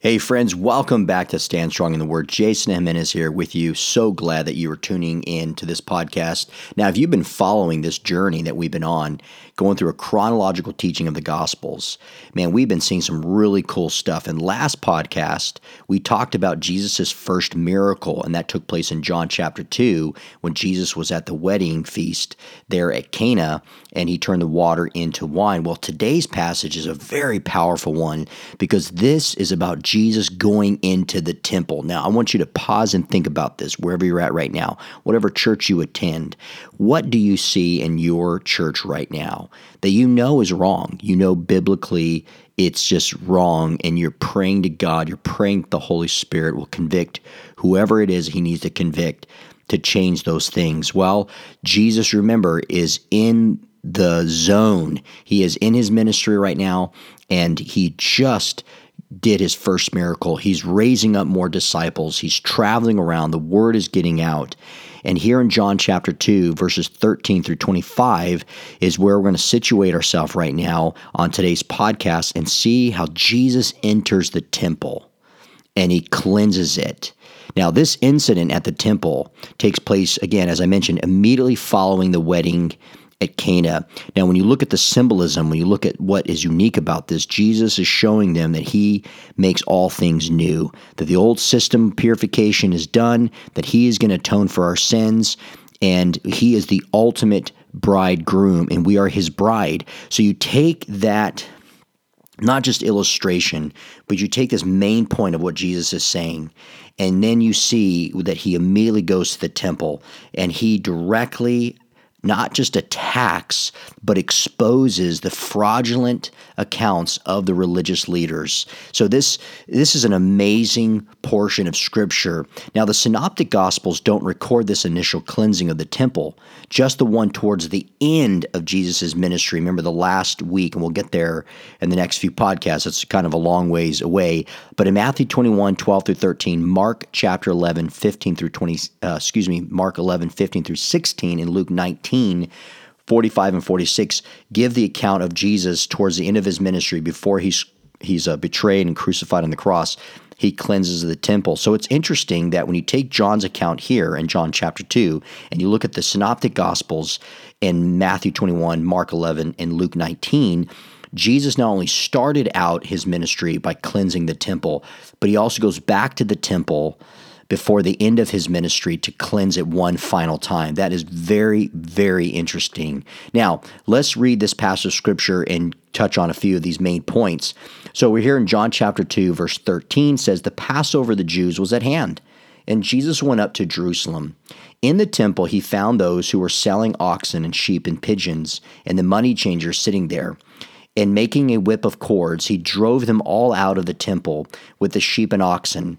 Hey, friends, welcome back to Stand Strong in the Word. Jason Jimenez here with you. So glad that you are tuning in to this podcast. Now, if you've been following this journey that we've been on, going through a chronological teaching of the Gospels, man, we've been seeing some really cool stuff. And last podcast, we talked about Jesus' first miracle, and that took place in John chapter 2 when Jesus was at the wedding feast there at Cana and he turned the water into wine. Well, today's passage is a very powerful one because this is about Jesus going into the temple. Now, I want you to pause and think about this wherever you're at right now, whatever church you attend. What do you see in your church right now that you know is wrong? You know biblically it's just wrong, and you're praying to God, you're praying the Holy Spirit will convict whoever it is he needs to convict to change those things. Well, Jesus, remember, is in the zone. He is in his ministry right now, and he just did his first miracle. He's raising up more disciples. He's traveling around. The word is getting out. And here in John chapter 2, verses 13 through 25, is where we're going to situate ourselves right now on today's podcast and see how Jesus enters the temple and he cleanses it. Now, this incident at the temple takes place, again, as I mentioned, immediately following the wedding at Cana. Now, when you look at the symbolism, when you look at what is unique about this, Jesus is showing them that he makes all things new, that the old system purification is done, that he is going to atone for our sins, and he is the ultimate bridegroom, and we are his bride. So you take that not just illustration, but you take this main point of what Jesus is saying, and then you see that he immediately goes to the temple and he directly not just attacks, but exposes the fraudulent accounts of the religious leaders. So this this is an amazing portion of scripture. Now the synoptic gospels don't record this initial cleansing of the temple, just the one towards the end of Jesus' ministry. Remember the last week, and we'll get there in the next few podcasts. It's kind of a long ways away. But in Matthew 21, 12 through 13, Mark chapter 11, 15 through 20, uh, excuse me, Mark 11, 15 through 16, and Luke 19, 45 and 46 give the account of Jesus towards the end of his ministry before he's he's uh, betrayed and crucified on the cross. He cleanses the temple. So it's interesting that when you take John's account here in John chapter 2 and you look at the synoptic gospels in Matthew 21, Mark 11, and Luke 19, Jesus not only started out his ministry by cleansing the temple, but he also goes back to the temple before the end of his ministry to cleanse it one final time. That is very, very interesting. Now, let's read this passage of scripture and touch on a few of these main points. So we're here in John chapter 2, verse 13 says, The Passover of the Jews was at hand, and Jesus went up to Jerusalem. In the temple, he found those who were selling oxen and sheep and pigeons, and the money changers sitting there. And making a whip of cords, he drove them all out of the temple with the sheep and oxen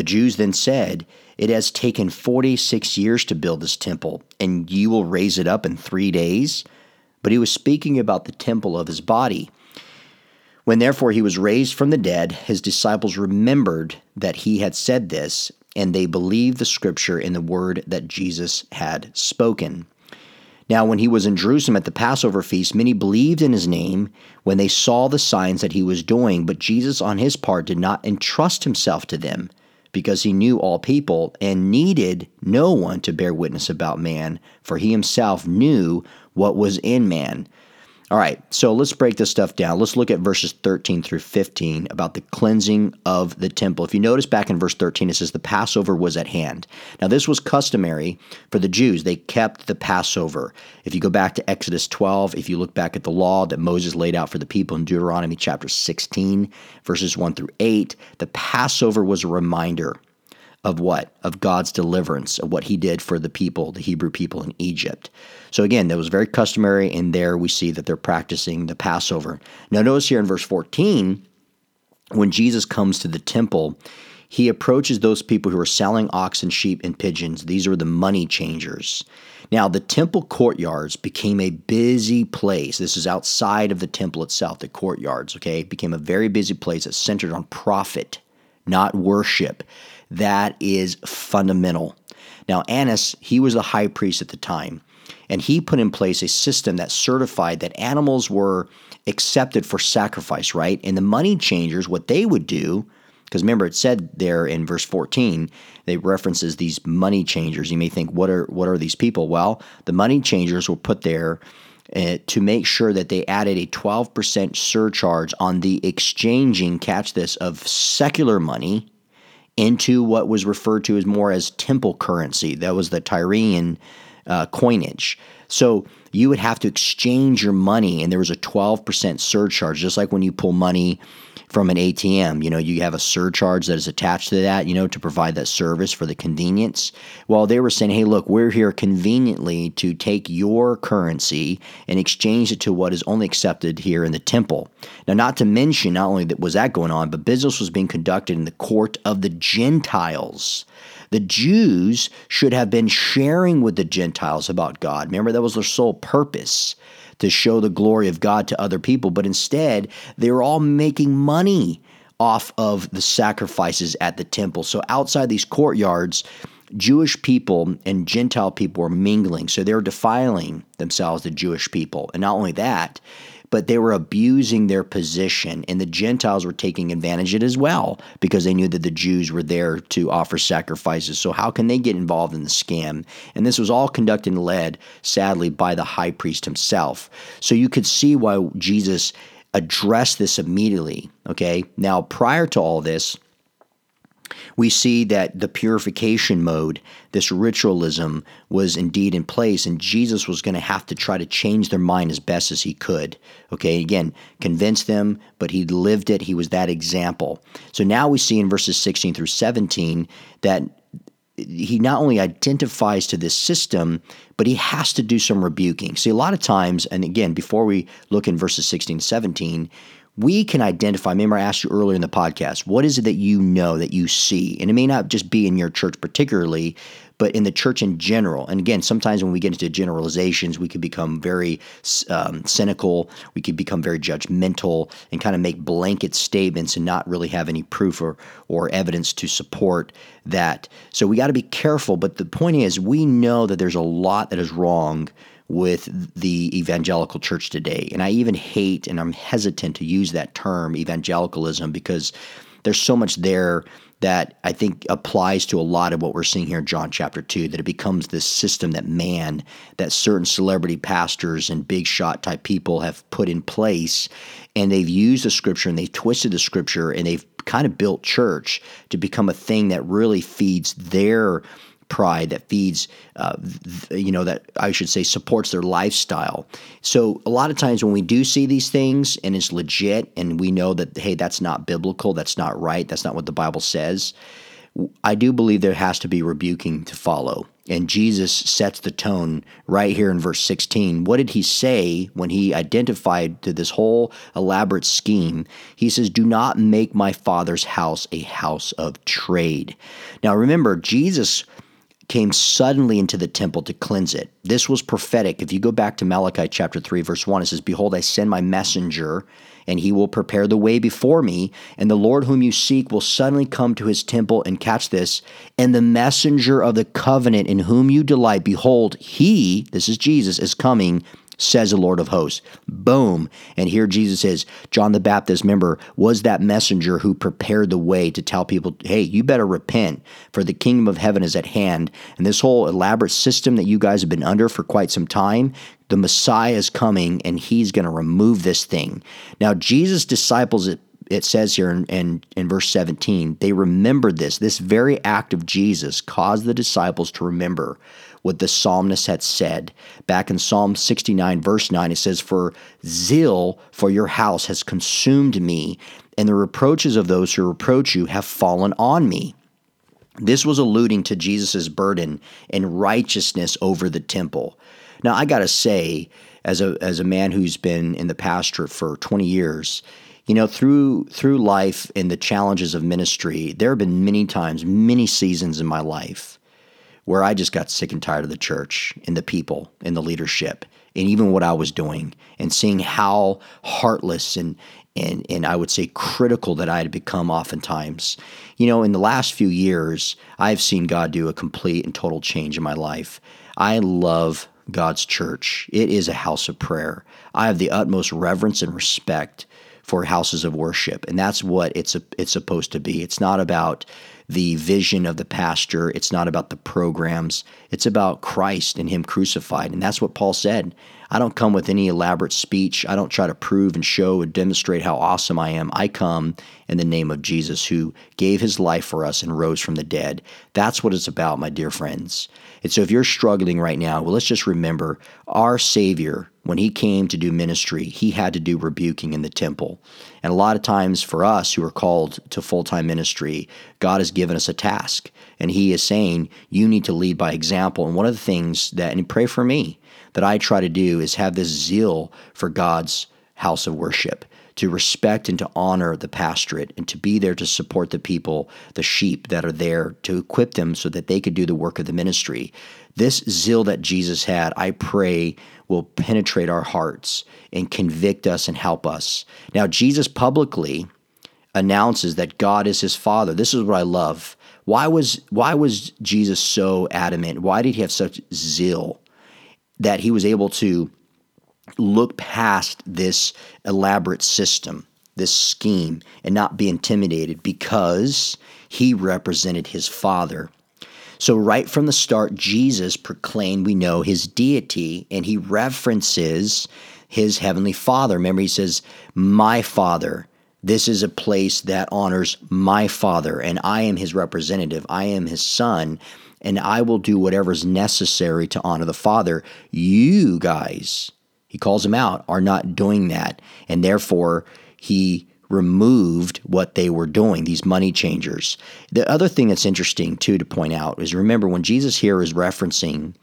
The Jews then said, It has taken 46 years to build this temple, and you will raise it up in three days? But he was speaking about the temple of his body. When therefore he was raised from the dead, his disciples remembered that he had said this, and they believed the scripture in the word that Jesus had spoken. Now, when he was in Jerusalem at the Passover feast, many believed in his name when they saw the signs that he was doing, but Jesus, on his part, did not entrust himself to them because he knew all people and needed no one to bear witness about man, for he himself knew what was in man. All right, so let's break this stuff down. Let's look at verses 13 through 15 about the cleansing of the temple. If you notice back in verse 13, it says the Passover was at hand. Now, this was customary for the Jews. They kept the Passover. If you go back to Exodus 12, if you look back at the law that Moses laid out for the people in Deuteronomy chapter 16, verses 1 through 8, the Passover was a reminder of what? Of God's deliverance, of what he did for the people, the Hebrew people in Egypt. So again, that was very customary, and there we see that they're practicing the Passover. Now, notice here in verse 14, when Jesus comes to the temple, he approaches those people who are selling oxen, sheep, and pigeons. These are the money changers. Now, the temple courtyards became a busy place. This is outside of the temple itself, the courtyards, okay? It became a very busy place that centered on profit, not worship. That is fundamental. Now, Annas, he was the high priest at the time, and he put in place a system that certified that animals were accepted for sacrifice, right? And the money changers, what they would do, because remember it said there in verse 14, they references these money changers. You may think, what are what are these people? Well, the money changers were put there uh, to make sure that they added a 12% surcharge on the exchanging, catch this, of secular money into what was referred to as more as temple currency. That was the Tyrian uh, coinage. So you would have to exchange your money, and there was a 12% surcharge, just like when you pull money from an ATM. You know, you have a surcharge that is attached to that, you know, to provide that service for the convenience. Well, they were saying, hey, look, we're here conveniently to take your currency and exchange it to what is only accepted here in the temple. Now, not to mention, not only that was that going on, but business was being conducted in the court of the Gentiles. The Jews should have been sharing with the Gentiles about God. Remember, that was their sole purpose to show the glory of God to other people, but instead they were all making money off of the sacrifices at the temple. So outside these courtyards, Jewish people and Gentile people were mingling. So they were defiling themselves, the Jewish people. And not only that, but they were abusing their position, and the Gentiles were taking advantage of it as well because they knew that the Jews were there to offer sacrifices. So, how can they get involved in the scam? And this was all conducted and led, sadly, by the high priest himself. So, you could see why Jesus addressed this immediately. Okay. Now, prior to all this, we see that the purification mode, this ritualism, was indeed in place, and Jesus was going to have to try to change their mind as best as he could. Okay, again, convince them, but he lived it. He was that example. So now we see in verses 16 through 17 that he not only identifies to this system, but he has to do some rebuking. See, a lot of times, and again, before we look in verses 16 17, we can identify. Remember, I asked you earlier in the podcast, what is it that you know that you see? And it may not just be in your church particularly, but in the church in general. And again, sometimes when we get into generalizations, we could become very um, cynical. We could become very judgmental and kind of make blanket statements and not really have any proof or, or evidence to support that. So we got to be careful. But the point is, we know that there's a lot that is wrong with the evangelical church today. And I even hate and I'm hesitant to use that term, evangelicalism, because there's so much there that I think applies to a lot of what we're seeing here in John chapter 2 that it becomes this system that man, that certain celebrity pastors and big shot type people have put in place. And they've used the scripture and they've twisted the scripture and they've kind of built church to become a thing that really feeds their pride that feeds, uh, you know, that I should say supports their lifestyle. So a lot of times when we do see these things and it's legit and we know that, hey, that's not biblical, that's not right, that's not what the Bible says, I do believe there has to be rebuking to follow. And Jesus sets the tone right here in verse 16. What did he say when he identified to this whole elaborate scheme? He says, Do not make my father's house a house of trade. Now remember, Jesus came suddenly into the temple to cleanse it. This was prophetic. If you go back to Malachi chapter 3, verse 1, it says, Behold, I send my messenger, and he will prepare the way before me, and the Lord whom you seek will suddenly come to his temple, and catch this, and the messenger of the covenant in whom you delight, behold, he, this is Jesus, is coming says the Lord of hosts. Boom. And here Jesus says, John the Baptist, remember, was that messenger who prepared the way to tell people, hey, you better repent, for the kingdom of heaven is at hand. And this whole elaborate system that you guys have been under for quite some time, The Messiah is coming and he's going to remove this thing. Now, Jesus' disciples, it, it says here in, in, in verse 17, they remembered this. This very act of Jesus caused the disciples to remember what the psalmist had said. Back in Psalm 69, verse 9, it says, For zeal for your house has consumed me, and the reproaches of those who reproach you have fallen on me. This was alluding to Jesus' burden and righteousness over the temple. Now, I got to say, as a, as a man who's been in the pastorate for 20 years, you know, through through life and the challenges of ministry, there have been many times, many seasons in my life where I just got sick and tired of the church and the people and the leadership and even what I was doing and seeing how heartless and and and I would say critical that I had become oftentimes. You know, in the last few years, I've seen God do a complete and total change in my life. I love God's church. It is a house of prayer. I have the utmost reverence and respect for houses of worship, and that's what it's it's supposed to be. It's not about the vision of the pastor. It's not about the programs. It's about Christ and Him crucified. And that's what Paul said. I don't come with any elaborate speech. I don't try to prove and show and demonstrate how awesome I am. I come in the name of Jesus, who gave his life for us and rose from the dead. That's what it's about, my dear friends. And so if you're struggling right now, well, let's just remember our Savior, when he came to do ministry, he had to do rebuking in the temple. And a lot of times for us who are called to full time ministry, God has given us a task. And he is saying, you need to lead by example. And one of the things that, and pray for me, that I try to do is have this zeal for God's house of worship, to respect and to honor the pastorate, and to be there to support the people, the sheep that are there, to equip them so that they could do the work of the ministry. This zeal that Jesus had, I pray, will penetrate our hearts and convict us and help us. Now, Jesus publicly announces that God is his Father. This is what I love. Why was why was Jesus so adamant? Why did he have such zeal that he was able to look past this elaborate system, this scheme, and not be intimidated because he represented his Father. So, right from the start, Jesus proclaimed, we know, his deity, and he references his heavenly Father. Remember, he says, My Father. This is a place that honors my Father, and I am his representative. I am his son and I will do whatever is necessary to honor the Father. You guys, he calls them out, are not doing that. And therefore, he removed what they were doing, these money changers. The other thing that's interesting, too, to point out is remember when Jesus here is referencing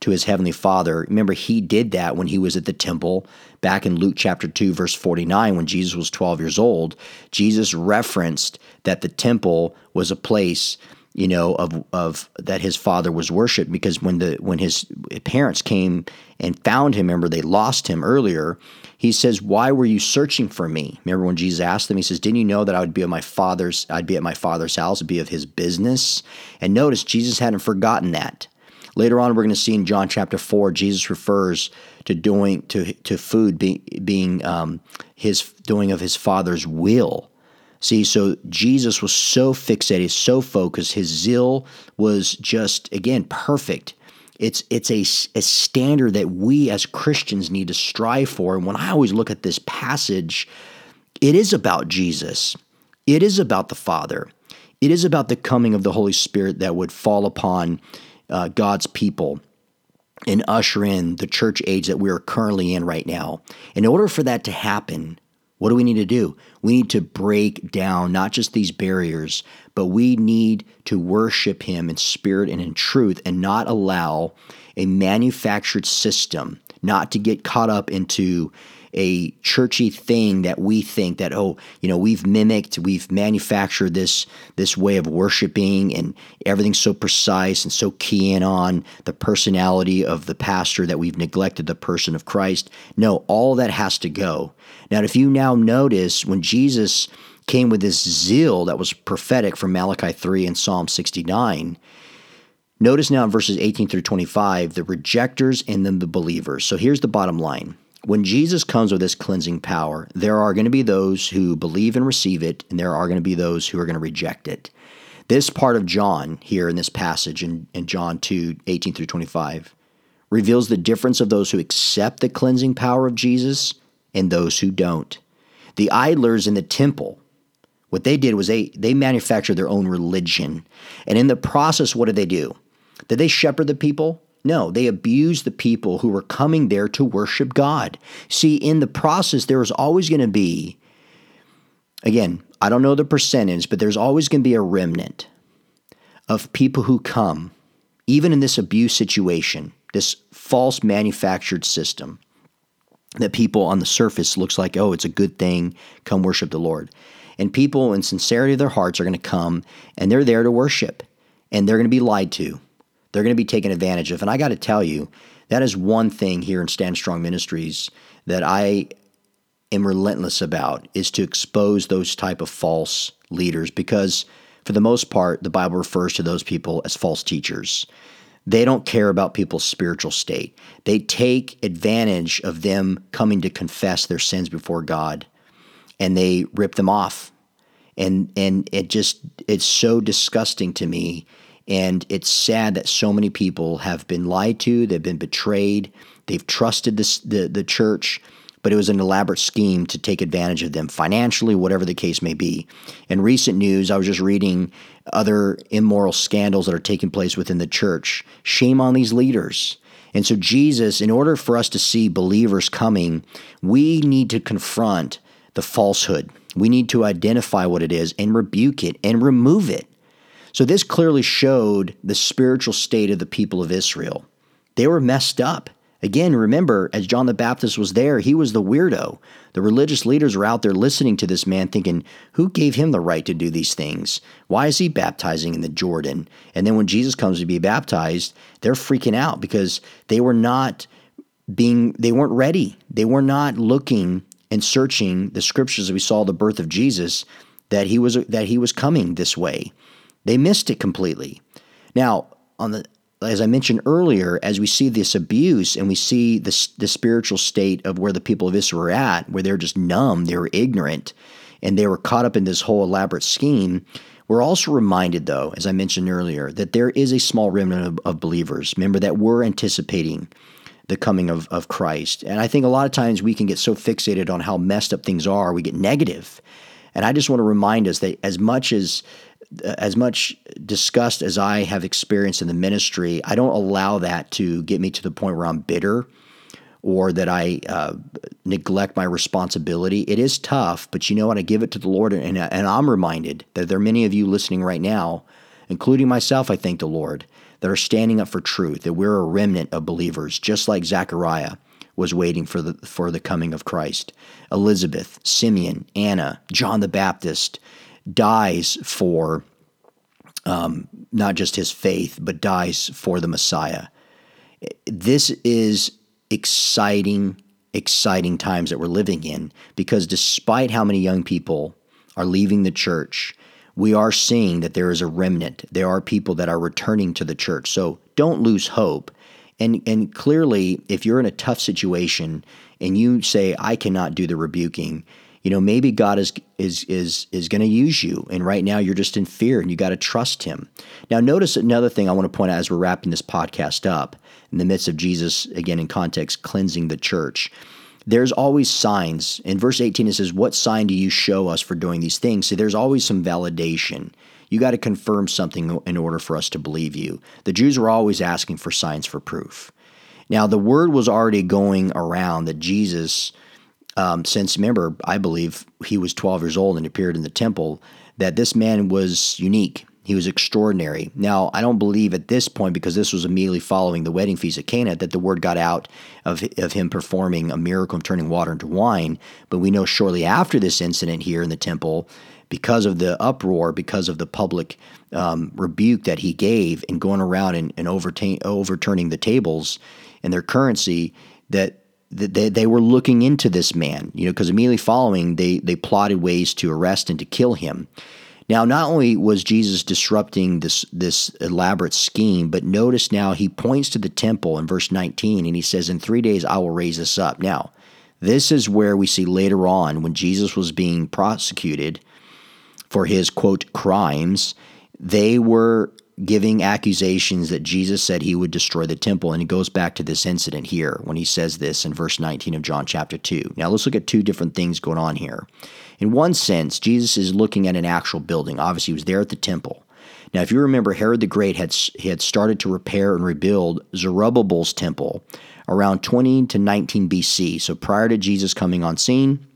to his heavenly Father, remember he did that when he was at the temple back in Luke chapter 2, verse 49, when Jesus was 12 years old. Jesus referenced that the temple was a place you know, of of that his father was worshipped because when the when his parents came and found him, remember they lost him earlier. He says, "Why were you searching for me?" Remember when Jesus asked them, he says, "Didn't you know that I would be at my father's? I'd be at my father's house, be of his business." And notice Jesus hadn't forgotten that. Later on, we're going to see in John chapter four, Jesus refers to doing to to food being being um, his doing of his father's will. See, so Jesus was so fixated, so focused. His zeal was just, again, perfect. It's it's a, a standard that we as Christians need to strive for. And when I always look at this passage, it is about Jesus. It is about the Father. It is about the coming of the Holy Spirit that would fall upon uh, God's people and usher in the church age that we are currently in right now. In order for that to happen, what do we need to do? We need to break down not just these barriers, but we need to worship Him in spirit and in truth and not allow a manufactured system, not to get caught up into a churchy thing that we think that oh you know we've mimicked we've manufactured this this way of worshiping and everything's so precise and so keying on the personality of the pastor that we've neglected the person of Christ. No all that has to go. Now if you now notice when Jesus came with this zeal that was prophetic from Malachi 3 and Psalm 69 Notice now in verses 18 through 25, the rejectors and then the believers. So here's the bottom line when Jesus comes with this cleansing power, there are going to be those who believe and receive it, and there are going to be those who are going to reject it. This part of John here in this passage in, in John 2 18 through 25 reveals the difference of those who accept the cleansing power of Jesus and those who don't. The idlers in the temple, what they did was they, they manufactured their own religion. And in the process, what did they do? Did they shepherd the people? No, they abused the people who were coming there to worship God. See, in the process, there was always going to be, again, I don't know the percentage, but there's always going to be a remnant of people who come, even in this abuse situation, this false manufactured system that people on the surface looks like, oh, it's a good thing, come worship the Lord. And people in sincerity of their hearts are going to come and they're there to worship and they're going to be lied to. They're going to be taken advantage of. And I got to tell you, that is one thing here in Stand Strong Ministries that I am relentless about is to expose those type of false leaders because for the most part the Bible refers to those people as false teachers. They don't care about people's spiritual state. They take advantage of them coming to confess their sins before God and they rip them off. And and it just it's so disgusting to me and it's sad that so many people have been lied to, they've been betrayed, they've trusted this, the the church but it was an elaborate scheme to take advantage of them financially, whatever the case may be. In recent news, I was just reading other immoral scandals that are taking place within the church. Shame on these leaders. And so, Jesus, in order for us to see believers coming, we need to confront the falsehood. We need to identify what it is and rebuke it and remove it. So, this clearly showed the spiritual state of the people of Israel. They were messed up. Again, remember, as John the Baptist was there, he was the weirdo. The religious leaders were out there listening to this man, thinking, Who gave him the right to do these things? Why is he baptizing in the Jordan? And then when Jesus comes to be baptized, they're freaking out because they were not being, they weren't ready. They were not looking and searching the scriptures. We saw the birth of Jesus that he was that he was coming this way. They missed it completely. Now, on the as I mentioned earlier, as we see this abuse and we see the, the spiritual state of where the people of Israel were at, where they're just numb, they were ignorant, and they were caught up in this whole elaborate scheme, we're also reminded, though, as I mentioned earlier, that there is a small remnant of, of believers. Remember that we're anticipating the coming of, of Christ. And I think a lot of times we can get so fixated on how messed up things are, we get negative. And I just want to remind us that as much as as much disgust as I have experienced in the ministry, I don't allow that to get me to the point where I'm bitter or that I uh, neglect my responsibility. It is tough, but you know what? I give it to the Lord, and, and I'm reminded that there are many of you listening right now, including myself, I thank the Lord, that are standing up for truth, that we're a remnant of believers, just like Zechariah was waiting for the for the coming of Christ. Elizabeth, Simeon, Anna, John the Baptist, dies for um, not just his faith, but dies for the Messiah. This is exciting, exciting times that we're living in because despite how many young people are leaving the church, we are seeing that there is a remnant. There are people that are returning to the church. So don't lose hope. And and clearly, if you're in a tough situation and you say, I cannot do the rebuking, you know maybe god is is is is going to use you and right now you're just in fear and you got to trust him. Now notice another thing i want to point out as we're wrapping this podcast up in the midst of jesus again in context cleansing the church. There's always signs. In verse 18 it says what sign do you show us for doing these things? So there's always some validation. You got to confirm something in order for us to believe you. The jews were always asking for signs for proof. Now the word was already going around that jesus um, since remember, I believe he was 12 years old and appeared in the temple, that this man was unique. He was extraordinary. Now, I don't believe at this point, because this was immediately following the wedding feast at Cana, that the word got out of, of him performing a miracle of turning water into wine. But we know shortly after this incident here in the temple, because of the uproar, because of the public um, rebuke that he gave in going around and, and overturning the tables and their currency, that they, they were looking into this man, you know, because immediately following, they, they plotted ways to arrest and to kill him. Now, not only was Jesus disrupting this, this elaborate scheme, but notice now he points to the temple in verse 19 and he says, In three days I will raise this up. Now, this is where we see later on when Jesus was being prosecuted for his quote crimes, they were giving accusations that Jesus said he would destroy the temple. And it goes back to this incident here when he says this in verse 19 of John chapter 2. Now let's look at two different things going on here. In one sense, Jesus is looking at an actual building. Obviously, he was there at the temple. Now, if you remember, Herod the Great had, had started to repair and rebuild Zerubbabel's temple around 20 to 19 BC. So prior to Jesus coming on scene,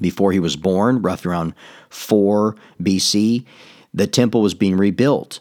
before he was born, roughly around 4 BC, the temple was being rebuilt.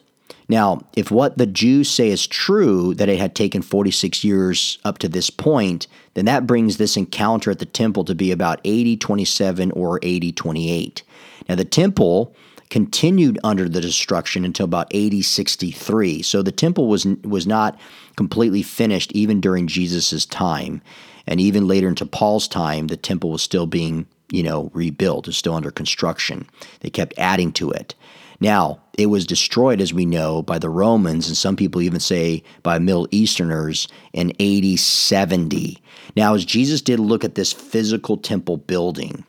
Now, if what the Jews say is true, that it had taken 46 years up to this point, then that brings this encounter at the temple to be about AD 27 or AD 28. Now, the temple continued under the destruction until about AD 63. So the temple was, was not completely finished even during Jesus' time. And even later into Paul's time, the temple was still being, you know, rebuilt, it's still under construction. They kept adding to it. Now, it was destroyed, as we know, by the Romans, and some people even say by Middle Easterners in AD 70. Now, as Jesus did look at this physical temple building,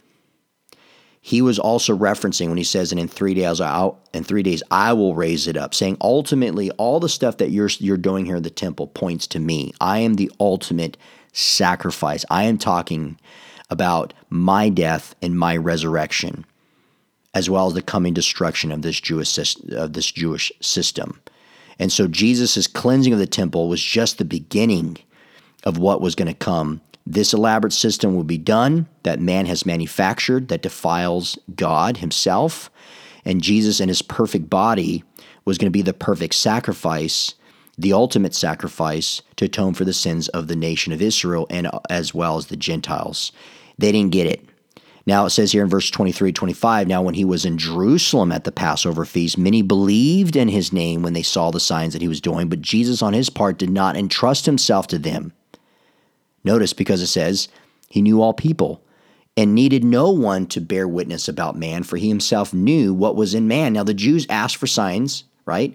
he was also referencing when he says, "And in three days, I in three days I will raise it up," saying ultimately all the stuff that you're you're doing here in the temple points to me. I am the ultimate sacrifice. I am talking about my death and my resurrection as well as the coming destruction of this Jewish of this Jewish system. And so Jesus' cleansing of the temple was just the beginning of what was going to come. This elaborate system will be done that man has manufactured that defiles God himself. And Jesus and his perfect body was going to be the perfect sacrifice, the ultimate sacrifice to atone for the sins of the nation of Israel and uh, as well as the Gentiles. They didn't get it. Now it says here in verse 23 25, now when he was in Jerusalem at the Passover feast, many believed in his name when they saw the signs that he was doing, but Jesus on his part did not entrust himself to them. Notice because it says he knew all people and needed no one to bear witness about man, for he himself knew what was in man. Now the Jews asked for signs, right?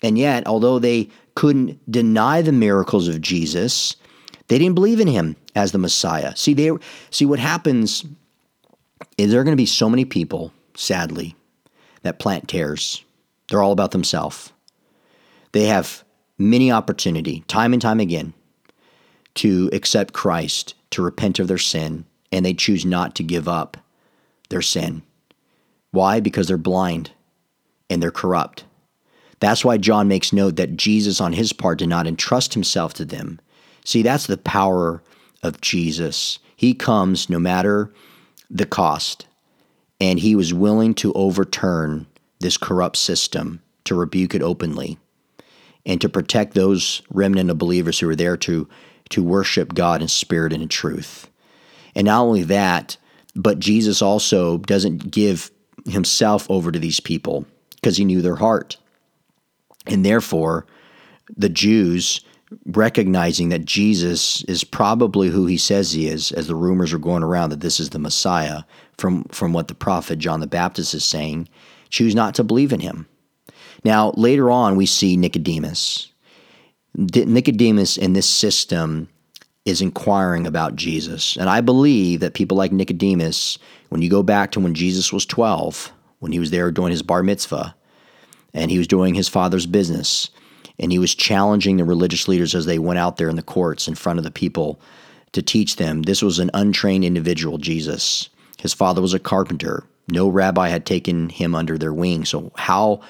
And yet, although they couldn't deny the miracles of Jesus, they didn't believe in him as the Messiah. See, they see what happens is there going to be so many people, sadly, that plant tares. They're all about themselves. They have many opportunity, time and time again, to accept Christ, to repent of their sin, and they choose not to give up their sin. Why? Because they're blind and they're corrupt. That's why John makes note that Jesus, on his part, did not entrust himself to them. See, that's the power of Jesus. He comes no matter the cost, and he was willing to overturn this corrupt system, to rebuke it openly, and to protect those remnant of believers who were there to, to worship God in spirit and in truth. And not only that, but Jesus also doesn't give himself over to these people because he knew their heart. And therefore, the Jews recognizing that Jesus is probably who he says he is, as the rumors are going around that this is the Messiah from, from what the prophet John the Baptist is saying, choose not to believe in him. Now, later on, we see Nicodemus. Nicodemus in this system is inquiring about Jesus. And I believe that people like Nicodemus, when you go back to when Jesus was 12, when he was there doing his bar mitzvah, and he was doing his father's business, and he was challenging the religious leaders as they went out there in the courts in front of the people to teach them. This was an untrained individual, Jesus. His father was a carpenter. No rabbi had taken him under their wing. So how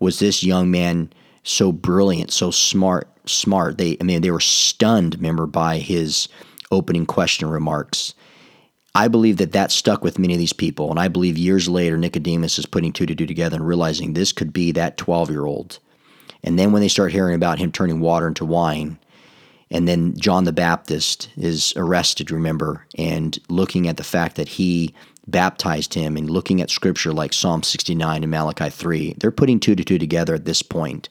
was this young man so brilliant, so smart, smart? They I mean they were stunned, remember, by his opening question remarks. I believe that that stuck with many of these people, and I believe years later Nicodemus is putting two to two together and realizing this could be that 12-year-old and then when they start hearing about him turning water into wine, and then John the Baptist is arrested, remember, and looking at the fact that he baptized him and looking at scripture like Psalm 69 and Malachi 3, they're putting two to two together at this point.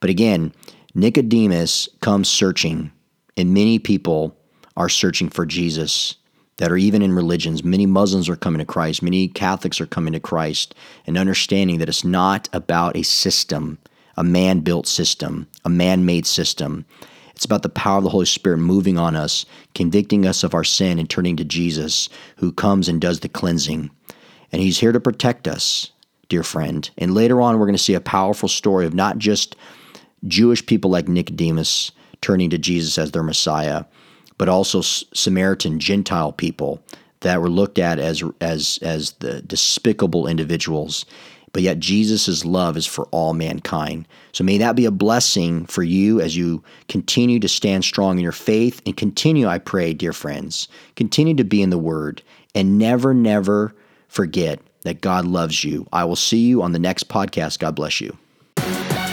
But again, Nicodemus comes searching, and many people are searching for Jesus that are even in religions. Many Muslims are coming to Christ, many Catholics are coming to Christ, and understanding that it's not about a system, a man built system, a man made system. It's about the power of the Holy Spirit moving on us, convicting us of our sin, and turning to Jesus, who comes and does the cleansing. And He's here to protect us, dear friend. And later on, we're going to see a powerful story of not just Jewish people like Nicodemus turning to Jesus as their Messiah, but also Samaritan Gentile people that were looked at as as as the despicable individuals. But yet Jesus' love is for all mankind. So may that be a blessing for you as you continue to stand strong in your faith and continue, I pray, dear friends, continue to be in the Word and never, never forget that God loves you. I will see you on the next podcast. God bless you.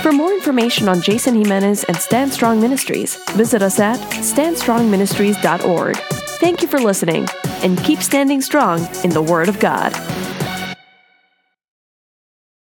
For more information on Jason Jimenez and Stand Strong Ministries, visit us at standstrongministries.org. Thank you for listening, and keep standing strong in the Word of God.